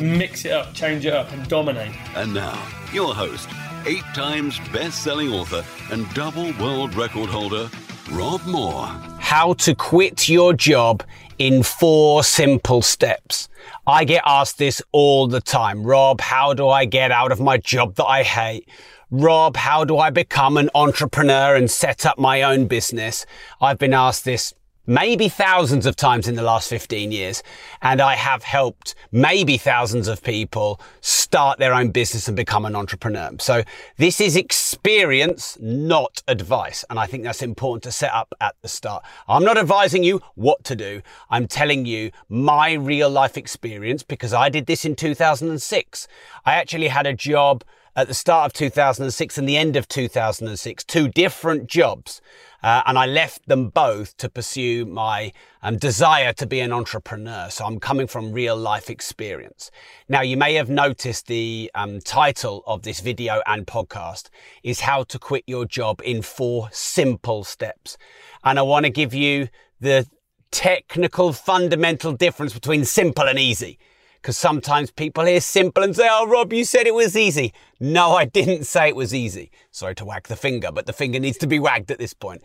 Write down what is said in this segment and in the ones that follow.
Mix it up, change it up, and dominate. And now, your host, eight times best selling author and double world record holder, Rob Moore. How to quit your job in four simple steps. I get asked this all the time. Rob, how do I get out of my job that I hate? Rob, how do I become an entrepreneur and set up my own business? I've been asked this maybe thousands of times in the last 15 years. And I have helped maybe thousands of people start their own business and become an entrepreneur. So this is experience, not advice. And I think that's important to set up at the start. I'm not advising you what to do. I'm telling you my real life experience because I did this in 2006. I actually had a job at the start of 2006 and the end of 2006, two different jobs. Uh, and I left them both to pursue my um, desire to be an entrepreneur. So I'm coming from real life experience. Now, you may have noticed the um, title of this video and podcast is How to Quit Your Job in Four Simple Steps. And I want to give you the technical fundamental difference between simple and easy. Because sometimes people hear simple and say, Oh, Rob, you said it was easy. No, I didn't say it was easy. Sorry to wag the finger, but the finger needs to be wagged at this point.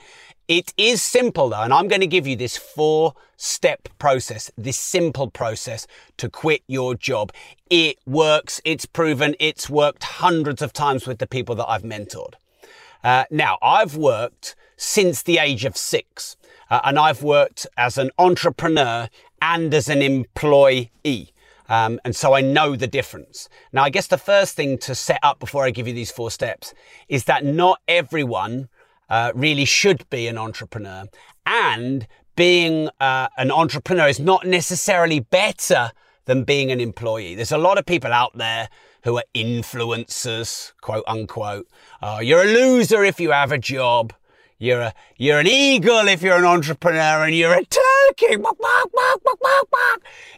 It is simple though, and I'm going to give you this four step process, this simple process to quit your job. It works. It's proven. It's worked hundreds of times with the people that I've mentored. Uh, now, I've worked since the age of six, uh, and I've worked as an entrepreneur and as an employee. Um, and so I know the difference. Now, I guess the first thing to set up before I give you these four steps is that not everyone uh, really should be an entrepreneur. And being uh, an entrepreneur is not necessarily better than being an employee. There's a lot of people out there who are influencers, quote unquote. Uh, you're a loser if you have a job. You're a you're an eagle if you're an entrepreneur, and you're a turkey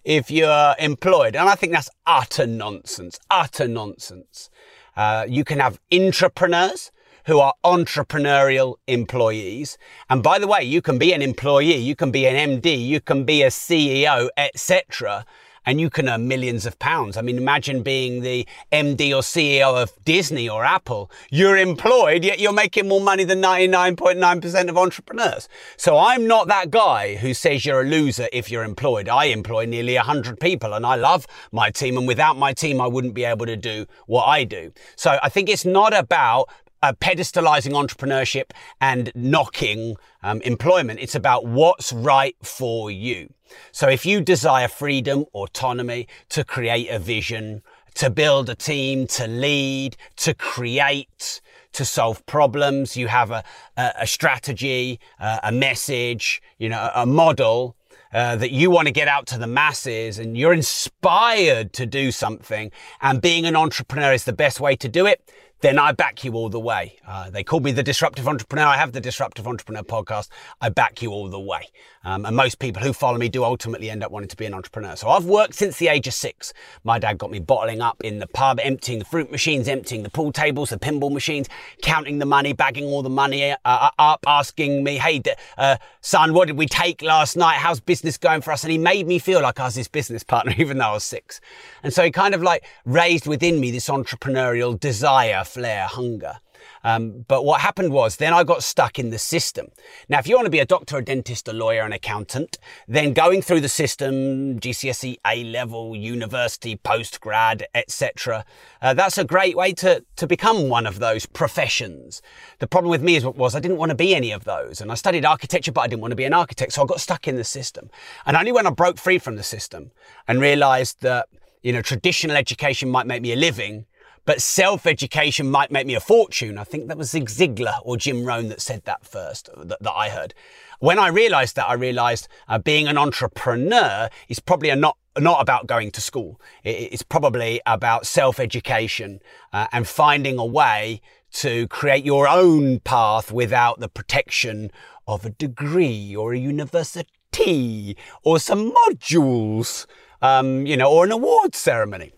if you're employed. And I think that's utter nonsense. Utter nonsense. Uh, you can have intrapreneurs who are entrepreneurial employees. And by the way, you can be an employee, you can be an MD, you can be a CEO, etc and you can earn millions of pounds. I mean, imagine being the MD or CEO of Disney or Apple. You're employed, yet you're making more money than 99.9% of entrepreneurs. So I'm not that guy who says you're a loser if you're employed. I employ nearly 100 people and I love my team. And without my team, I wouldn't be able to do what I do. So I think it's not about uh, pedestalizing entrepreneurship and knocking um, employment. It's about what's right for you. So if you desire freedom, autonomy, to create a vision, to build a team, to lead, to create, to solve problems, you have a, a, strategy, uh, a message, you know, a, a model. Uh, that you want to get out to the masses and you're inspired to do something and being an entrepreneur is the best way to do it then I back you all the way. Uh, they call me the disruptive entrepreneur. I have the disruptive entrepreneur podcast. I back you all the way. Um, and most people who follow me do ultimately end up wanting to be an entrepreneur. So I've worked since the age of six. My dad got me bottling up in the pub, emptying the fruit machines, emptying the pool tables, the pinball machines, counting the money, bagging all the money uh, up, asking me, hey, uh, son, what did we take last night? How's business going for us? And he made me feel like I was his business partner, even though I was six. And so he kind of like raised within me this entrepreneurial desire flair, hunger. Um, but what happened was then I got stuck in the system. Now, if you want to be a doctor, a dentist, a lawyer, an accountant, then going through the system, GCSE, A level, university, postgrad, etc., uh, that's a great way to, to become one of those professions. The problem with me is, was I didn't want to be any of those. And I studied architecture, but I didn't want to be an architect. So I got stuck in the system. And only when I broke free from the system and realized that, you know, traditional education might make me a living, but self education might make me a fortune. I think that was Zig Ziglar or Jim Rohn that said that first, that, that I heard. When I realized that, I realized uh, being an entrepreneur is probably a not not about going to school. It's probably about self education uh, and finding a way to create your own path without the protection of a degree or a university or some modules, um, you know, or an award ceremony.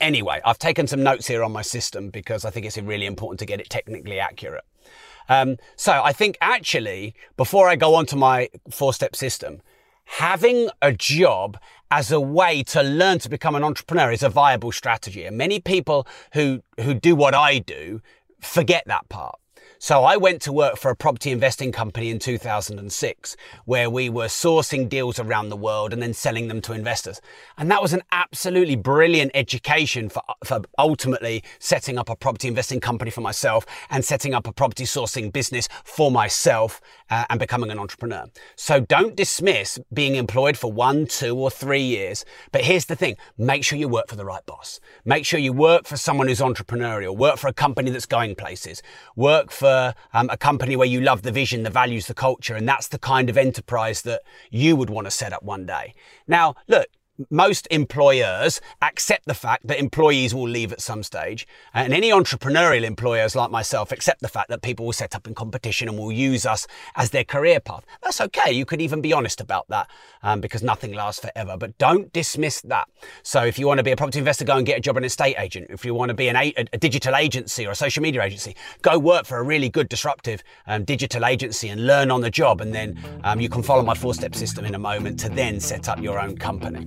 Anyway, I've taken some notes here on my system because I think it's really important to get it technically accurate. Um, so I think actually, before I go on to my four step system, having a job as a way to learn to become an entrepreneur is a viable strategy. And many people who, who do what I do forget that part. So I went to work for a property investing company in 2006 where we were sourcing deals around the world and then selling them to investors. And that was an absolutely brilliant education for, for ultimately setting up a property investing company for myself and setting up a property sourcing business for myself uh, and becoming an entrepreneur. So don't dismiss being employed for one, two or three years. But here's the thing. Make sure you work for the right boss. Make sure you work for someone who's entrepreneurial, work for a company that's going places, work for for um, a company where you love the vision, the values, the culture, and that's the kind of enterprise that you would want to set up one day. Now, look, most employers accept the fact that employees will leave at some stage. And any entrepreneurial employers like myself accept the fact that people will set up in competition and will use us as their career path. That's okay. You could even be honest about that um, because nothing lasts forever. But don't dismiss that. So if you want to be a property investor, go and get a job in an estate agent. If you want to be an a, a digital agency or a social media agency, go work for a really good disruptive um, digital agency and learn on the job. And then um, you can follow my four step system in a moment to then set up your own company.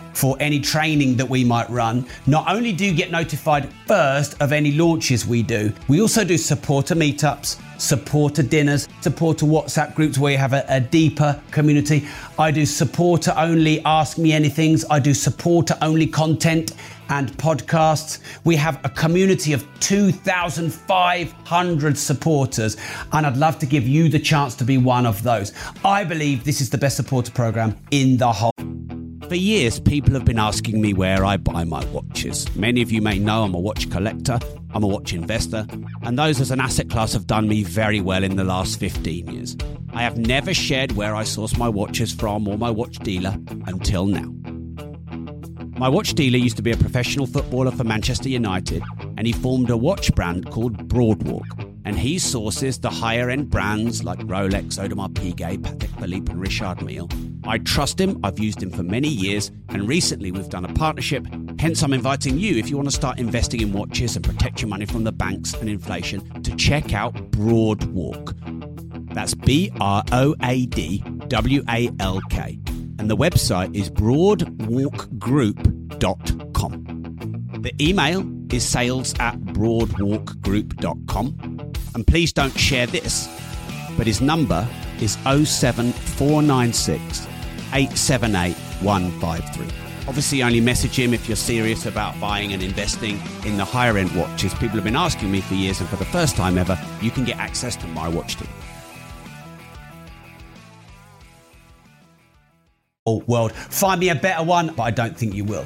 for any training that we might run. Not only do you get notified first of any launches we do, we also do supporter meetups, supporter dinners, supporter WhatsApp groups where you have a, a deeper community. I do supporter only Ask Me Anythings. I do supporter only content and podcasts. We have a community of 2,500 supporters, and I'd love to give you the chance to be one of those. I believe this is the best supporter program in the whole. For years, people have been asking me where I buy my watches. Many of you may know I'm a watch collector, I'm a watch investor, and those as an asset class have done me very well in the last 15 years. I have never shared where I source my watches from or my watch dealer until now. My watch dealer used to be a professional footballer for Manchester United, and he formed a watch brand called Broadwalk and he sources the higher end brands like Rolex, Audemars Piguet, Patek Philippe, and Richard Mille. I trust him, I've used him for many years, and recently we've done a partnership. Hence, I'm inviting you, if you want to start investing in watches and protect your money from the banks and inflation, to check out Broadwalk. That's B R O A D W A L K. And the website is broadwalkgroup.com. The email is sales at broadwalkgroup.com. And please don't share this, but his number is 07496 878 153. Obviously, only message him if you're serious about buying and investing in the higher end watches. People have been asking me for years, and for the first time ever, you can get access to my watch team. Oh world. Find me a better one, but I don't think you will.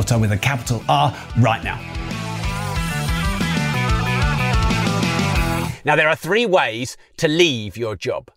with a capital R right now. Now, there are three ways to leave your job.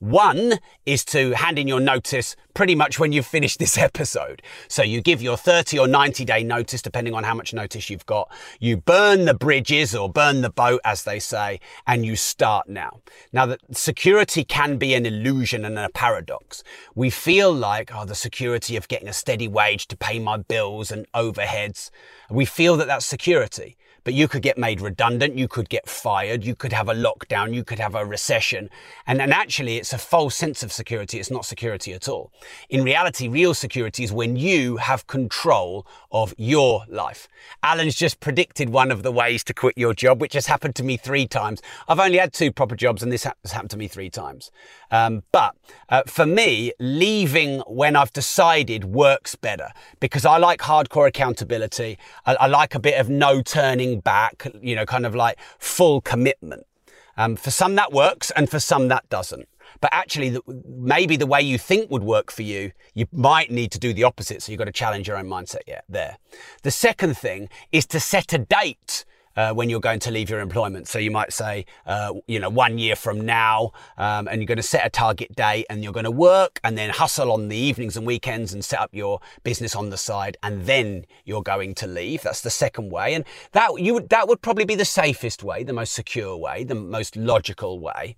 One is to hand in your notice pretty much when you've finished this episode. So you give your 30 or 90 day notice, depending on how much notice you've got. You burn the bridges or burn the boat, as they say, and you start now. Now, that security can be an illusion and a paradox. We feel like, oh, the security of getting a steady wage to pay my bills and overheads. We feel that that's security but you could get made redundant, you could get fired, you could have a lockdown, you could have a recession. And, and actually, it's a false sense of security. It's not security at all. In reality, real security is when you have control of your life. Alan's just predicted one of the ways to quit your job, which has happened to me three times. I've only had two proper jobs, and this has happened to me three times. Um, but uh, for me, leaving when I've decided works better because I like hardcore accountability. I, I like a bit of no turning back, you know, kind of like full commitment. Um, for some that works, and for some that doesn't. But actually, the, maybe the way you think would work for you, you might need to do the opposite. So you've got to challenge your own mindset yeah, there. The second thing is to set a date uh, when you're going to leave your employment. So you might say, uh, you know, one year from now, um, and you're going to set a target date and you're going to work and then hustle on the evenings and weekends and set up your business on the side and then you're going to leave. That's the second way. And that you that would probably be the safest way, the most secure way, the most logical way.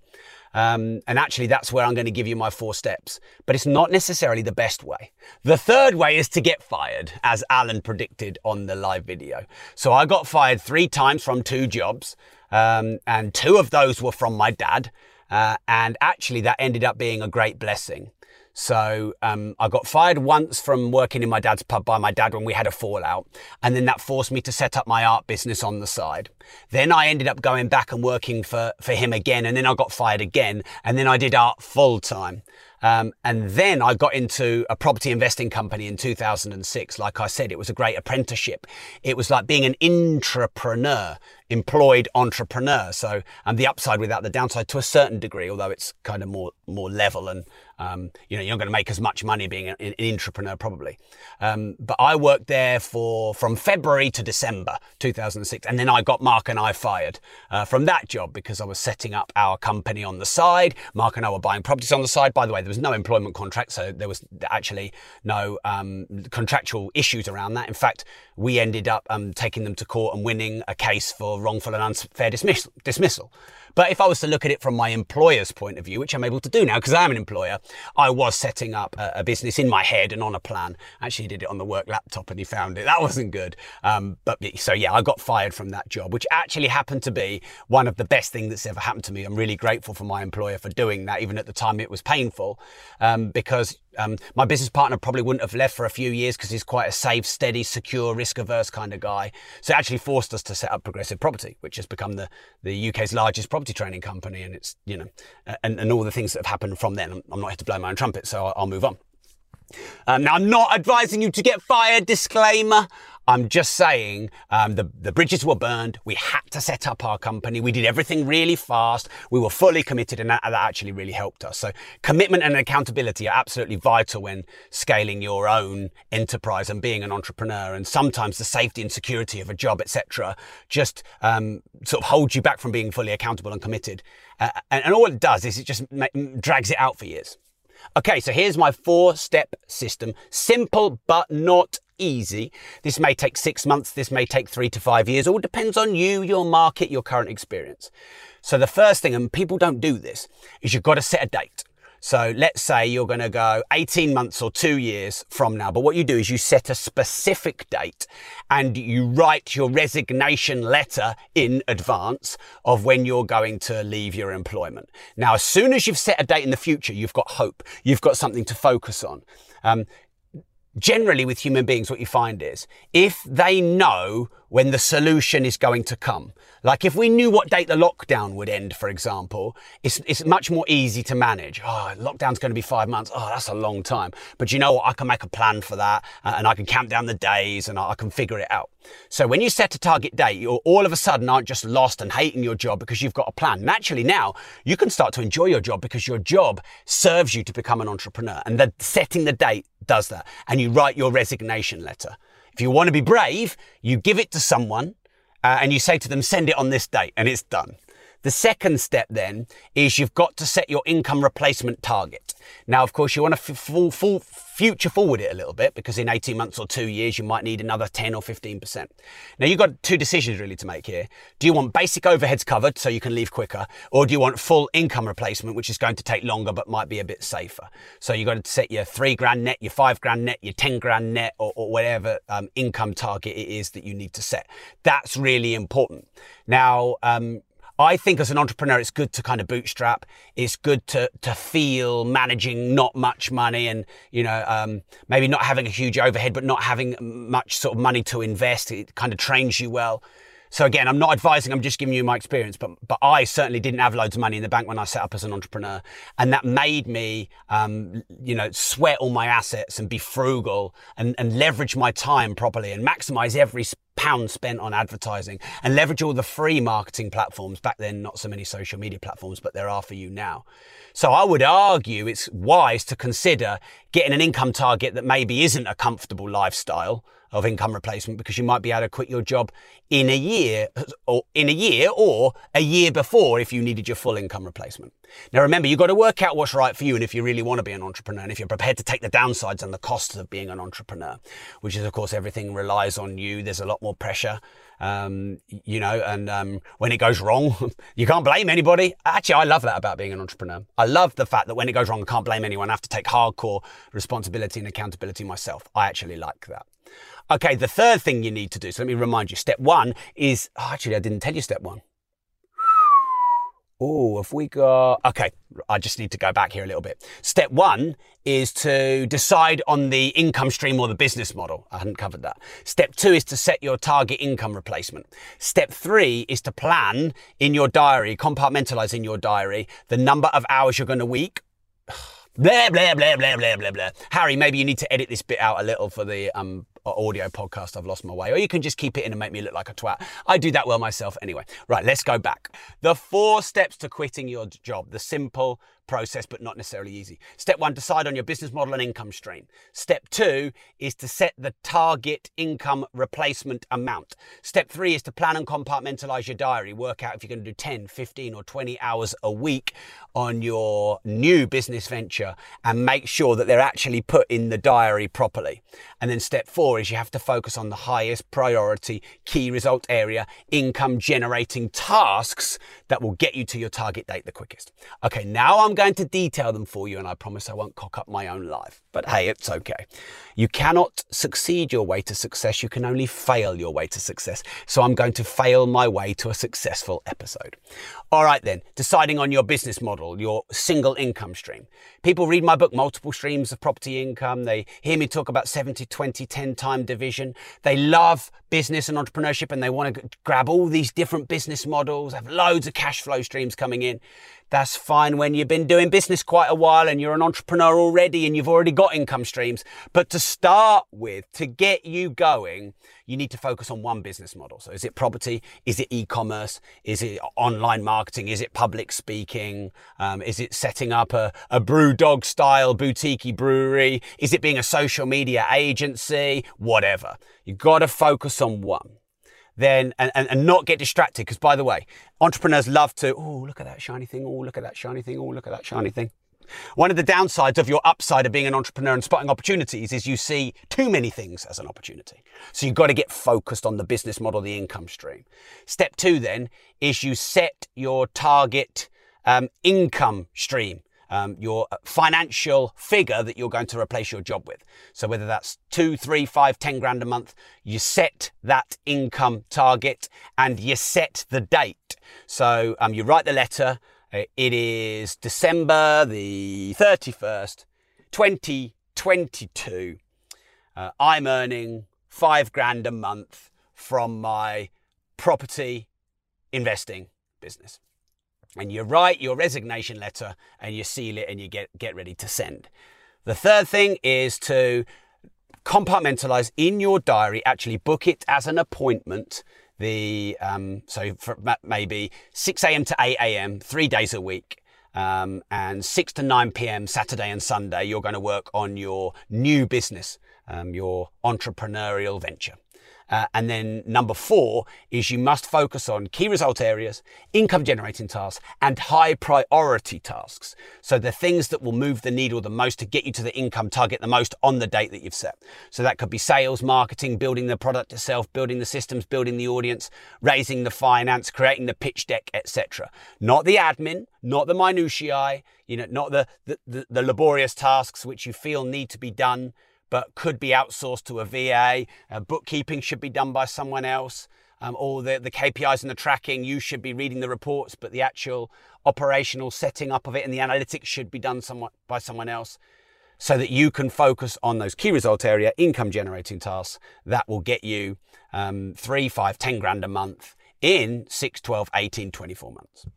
Um, and actually, that's where I'm going to give you my four steps. But it's not necessarily the best way. The third way is to get fired, as Alan predicted on the live video. So I got fired three times from two jobs, um, and two of those were from my dad. Uh, and actually, that ended up being a great blessing. So um, I got fired once from working in my dad's pub by my dad when we had a fallout. And then that forced me to set up my art business on the side. Then I ended up going back and working for, for him again. And then I got fired again. And then I did art full time. Um, and then I got into a property investing company in 2006. Like I said, it was a great apprenticeship. It was like being an intrapreneur, employed entrepreneur. So, and the upside without the downside to a certain degree, although it's kind of more, more level and, um, you know, you're not going to make as much money being an, an entrepreneur probably. Um, but I worked there for, from February to December 2006. And then I got Mark and I fired uh, from that job because I was setting up our company on the side. Mark and I were buying properties on the side. By the way, there was no employment contract, so there was actually no um, contractual issues around that. In fact, we ended up um, taking them to court and winning a case for wrongful and unfair dismissal. dismissal. But if I was to look at it from my employer's point of view, which I'm able to do now because I am an employer, I was setting up a, a, business in my head and on a plan. Actually, did it on the work laptop and he found it. That wasn't good. Um, but so yeah, I got fired from that job, which actually happened to be one of the best things that's ever happened to me. I'm really grateful for my employer for doing that. Even at the time, it was painful um, because um, my business partner probably wouldn't have left for a few years because he's quite a safe, steady, secure, risk averse kind of guy. So it actually forced us to set up Progressive Property, which has become the, the UK's largest property training company. And it's, you know, and, and all the things that have happened from then. I'm, not here to blow my own trumpet, so I'll, I'll move on. Um, now, I'm not advising you to get fired, disclaimer. I'm just saying um, the, the bridges were burned. We had to set up our company. We did everything really fast. We were fully committed, and that, that actually really helped us. So, commitment and accountability are absolutely vital when scaling your own enterprise and being an entrepreneur. And sometimes the safety and security of a job, etc., just um, sort of holds you back from being fully accountable and committed. Uh, and, and all it does is it just ma- drags it out for years. Okay, so here's my four step system. Simple, but not easy. This may take six months, this may take three to five years, all depends on you, your market, your current experience. So the first thing, and people don't do this, is you've got to set a date. So let's say you're going to go 18 months or two years from now. But what you do is you set a specific date and you write your resignation letter in advance of when you're going to leave your employment. Now, as soon as you've set a date in the future, you've got hope. You've got something to focus on. Um, generally with human beings, what you find is if they know when the solution is going to come, like if we knew what date the lockdown would end, for example, it's, it's much more easy to manage. Oh, lockdown's going to be five months. Oh, that's a long time. But you know what? I can make a plan for that and I can count down the days and I can figure it out. So when you set a target date, you all of a sudden aren't just lost and hating your job because you've got a plan. Naturally now you can start to enjoy your job because your job serves you to become an entrepreneur and the setting the date does that. And you write your resignation letter. If you want to be brave, you give it to someone uh, and you say to them, send it on this date and it's done. The second step then is you've got to set your income replacement target. Now, of course, you want to f- full, full future forward it a little bit because in 18 months or two years, you might need another 10 or 15%. Now, you've got two decisions really to make here. Do you want basic overheads covered so you can leave quicker, or do you want full income replacement, which is going to take longer but might be a bit safer? So you've got to set your three grand net, your five grand net, your 10 grand net, or, or whatever um, income target it is that you need to set. That's really important. Now, um, I think as an entrepreneur, it's good to kind of bootstrap. It's good to to feel managing not much money and you know um, maybe not having a huge overhead, but not having much sort of money to invest. It kind of trains you well. So again, I'm not advising, I'm just giving you my experience, but, but I certainly didn't have loads of money in the bank when I set up as an entrepreneur. And that made me, um, you know, sweat all my assets and be frugal and, and leverage my time properly and maximize every pound spent on advertising and leverage all the free marketing platforms. Back then, not so many social media platforms, but there are for you now. So I would argue it's wise to consider getting an income target that maybe isn't a comfortable lifestyle of income replacement because you might be able to quit your job in a year or in a year or a year before if you needed your full income replacement. Now remember, you've got to work out what's right for you and if you really want to be an entrepreneur and if you're prepared to take the downsides and the costs of being an entrepreneur, which is of course everything relies on you. There's a lot more pressure. Um, you know, and um, when it goes wrong, you can't blame anybody. Actually, I love that about being an entrepreneur. I love the fact that when it goes wrong, I can't blame anyone. I have to take hardcore responsibility and accountability myself. I actually like that. Okay, the third thing you need to do, so let me remind you. Step one is, oh, actually, I didn't tell you step one. Oh, have we got, okay, I just need to go back here a little bit. Step one is to decide on the income stream or the business model. I hadn't covered that. Step two is to set your target income replacement. Step three is to plan in your diary, compartmentalize in your diary the number of hours you're going to week. Blah, blah, blah, blah, blah, blah, blah. Harry, maybe you need to edit this bit out a little for the um, audio podcast, I've lost my way. Or you can just keep it in and make me look like a twat. I do that well myself anyway. Right, let's go back. The four steps to quitting your job, the simple process, but not necessarily easy. Step one, decide on your business model and income stream. Step two is to set the target income replacement amount. Step three is to plan and compartmentalize your diary. Work out if you're going to do 10, 15, or 20 hours a week on your new business venture and make sure that they're actually put in the diary properly. And then step four is you have to focus on the highest priority key result area, income generating tasks that will get you to your target date the quickest. Okay, now I'm going to detail them for you and I promise I won't cock up my own life. But hey, it's okay. You cannot succeed your way to success. You can only fail your way to success. So I'm going to fail my way to a successful episode. All right, then, deciding on your business model, your single income stream. People read my book, Multiple Streams of Property Income. They hear me talk about 70, 20, 10 time division. They love business and entrepreneurship and they want to grab all these different business models, have loads of cash flow streams coming in. That's fine when you've been doing business quite a while and you're an entrepreneur already and you've already got income streams. But to start with, to get you going, you need to focus on one business model. So is it property? Is it e-commerce? Is it online marketing? Is it public speaking? Um, is it setting up a, a BrewDog style boutique brewery? Is it being a social media agency? Whatever. You've got to focus on one then and, and, and not get distracted. Because by the way, entrepreneurs love to, oh, look at that shiny thing, oh, look at that shiny thing, oh, look at that shiny thing. One of the downsides of your upside of being an entrepreneur and spotting opportunities is you see too many things as an opportunity. So you've got to get focused on the business model, the income stream. Step two then is you set your target um, income stream um, your financial figure that you're going to replace your job with. So whether that's two, three, five, ten grand a month, you set that income target and you set the date. So um, you write the letter. Uh, it is December the 31st, 2022. Uh, I'm earning five grand a month from my property investing business and you write your resignation letter and you seal it and you get, get ready to send. The third thing is to compartmentalize in your diary, actually book it as an appointment. The um, so for maybe 6 a.m. to 8 a.m. three days a week, um, and 6 to 9 p.m. Saturday and Sunday. You're going to work on your new business, um, your entrepreneurial venture. Uh, and then number four is you must focus on key result areas, income generating tasks, and high priority tasks. So the things that will move the needle the most to get you to the income target the most on the date that you've set. So that could be sales, marketing, building the product itself, building the systems, building the audience, raising the finance, creating the pitch deck, etc. Not the admin, not the minutiae, you know, not the, the, the, the laborious tasks which you feel need to be done but could be outsourced to a VA. Uh, bookkeeping should be done by someone else. Um, or the, the KPIs and the tracking, you should be reading the reports, but the actual operational setting up of it and the analytics should be done somewhat by someone else so that you can focus on those key result area income generating tasks that will get you um, three, five, 10 grand a month in 6, 12, 18, 24 months.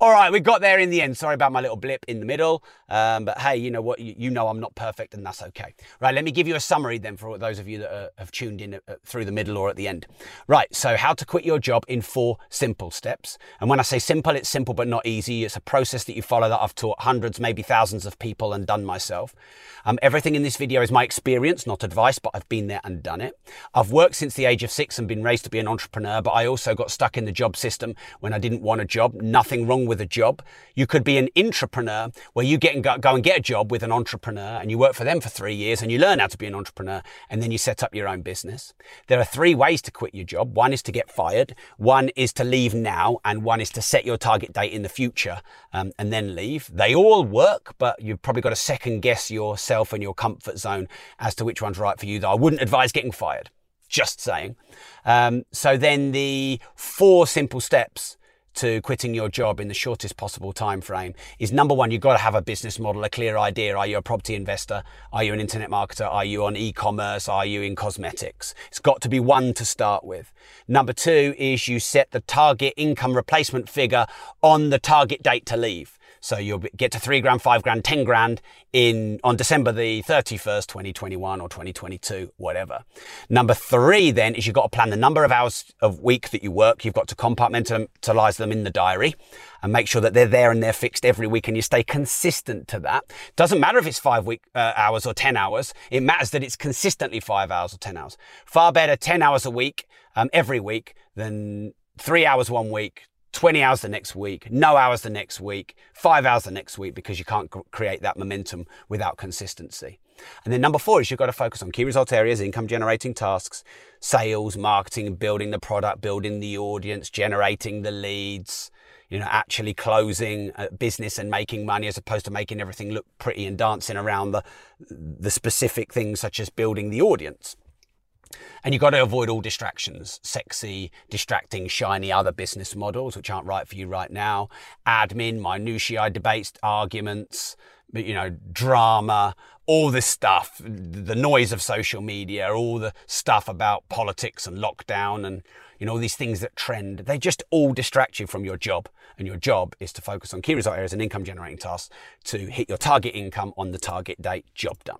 All right, we got there in the end. Sorry about my little blip in the middle. Um, but hey, you know what? You, you, know I'm not perfect, and that's okay. Right, let me give you a summary then for those of you that have tuned in uh, through the middle or at the end. Right, so how to quit your job in four simple steps. And when I say simple, it's simple but not easy. It's a process that you follow that I've taught hundreds, maybe thousands of people and done myself. Um, everything in this video is my experience, not advice, but I've been there and done it. I've worked since the age of six and been raised to be an entrepreneur, but I also got stuck in the job system when I didn't want a job. Nothing wrong with a job. You could be an intrapreneur where you get and go, go and get a job with an entrepreneur and you work for them for three years and you learn how to be an entrepreneur and then you set up your own business. There are three ways to quit your job. One is to get fired. One is to leave now and one is to set your target date in the future um, and then leave. They all work, but you've probably got to second guess yourself and your comfort zone as to which one's right for you. Though I wouldn't advise getting fired. Just saying. Um, so then the four simple steps to quitting your job in the shortest possible time frame is number one you've got to have a business model a clear idea. Are you a property investor? Are you an internet marketer? Are you on e-commerce? Are you in cosmetics? It's got to be one to start with. Number two is you set the target income replacement figure on the target date to leave so you'll get to three grand, five grand, 10 grand in on December the 31st, 2021 or 2022, whatever. Number three then is you've got to plan the number of hours of week that you work. You've got to compartmentalize them in the diary and make sure that they're there and they're fixed every week and you stay consistent to that. Doesn't matter if it's five week uh, hours or 10 hours. It matters that it's consistently five hours or 10 hours. Far better 10 hours a week, um, every week than three hours one week, 20 hours the next week, no hours the next week, five hours the next week because you can't create that momentum without consistency. And then number four is you've got to focus on key result areas, income generating tasks, sales, marketing, building the product, building the audience, generating the leads, you know, actually closing business and making money as opposed to making everything look pretty and dancing around the, the specific things such as building the audience. And you've got to avoid all distractions, sexy, distracting, shiny other business models, which aren't right for you right now. Admin, minutiae debates, arguments, you know, drama, all this stuff, the noise of social media, all the stuff about politics and lockdown and, you know, all these things that trend, they just all distract you from your job. And your job is to focus on key result areas and income generating tasks to hit your target income on the target date, job done.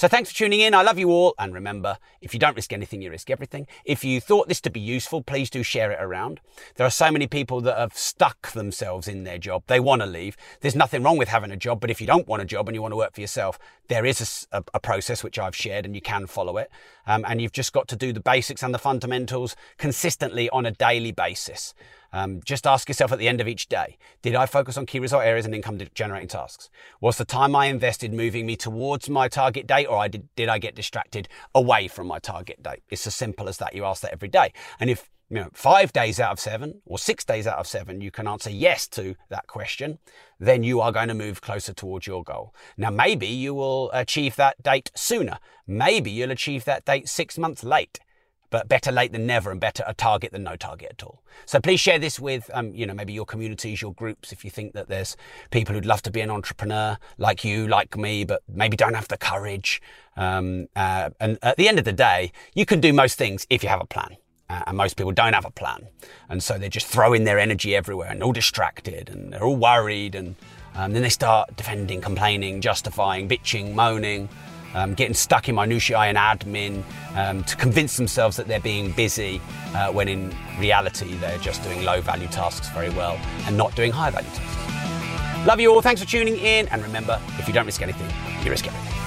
So thanks for tuning in. I love you all. And remember, if you don't risk anything, you risk everything. If you thought this to be useful, please do share it around. There are so many people that have stuck themselves in their job. They want to leave. There's nothing wrong with having a job, but if you don't want a job and you want to work for yourself, there is a, a process which I've shared and you can follow it. Um, and you've just got to do the basics and the fundamentals consistently on a daily basis. Um, just ask yourself at the end of each day Did I focus on key result areas and income generating tasks? Was the time I invested moving me towards my target date, or I did, did I get distracted away from my target date? It's as simple as that. You ask that every day. And if you know, five days out of seven or six days out of seven, you can answer yes to that question, then you are going to move closer towards your goal. Now, maybe you will achieve that date sooner. Maybe you'll achieve that date six months late but better late than never and better a target than no target at all. So please share this with, um, you know, maybe your communities, your groups, if you think that there's people who'd love to be an entrepreneur like you, like me, but maybe don't have the courage. Um, uh, and at the end of the day, you can do most things if you have a plan. Uh, and most people don't have a plan. And so they're just throwing their energy everywhere and all distracted and they're all worried. And um, then they start defending, complaining, justifying, bitching, moaning um, getting stuck in minutiae and admin um, to convince themselves that they're being busy uh, when in reality they're just doing low value tasks very well and not doing high value tasks. Love you all. Thanks for tuning in. And remember, if you don't risk anything, you risk everything.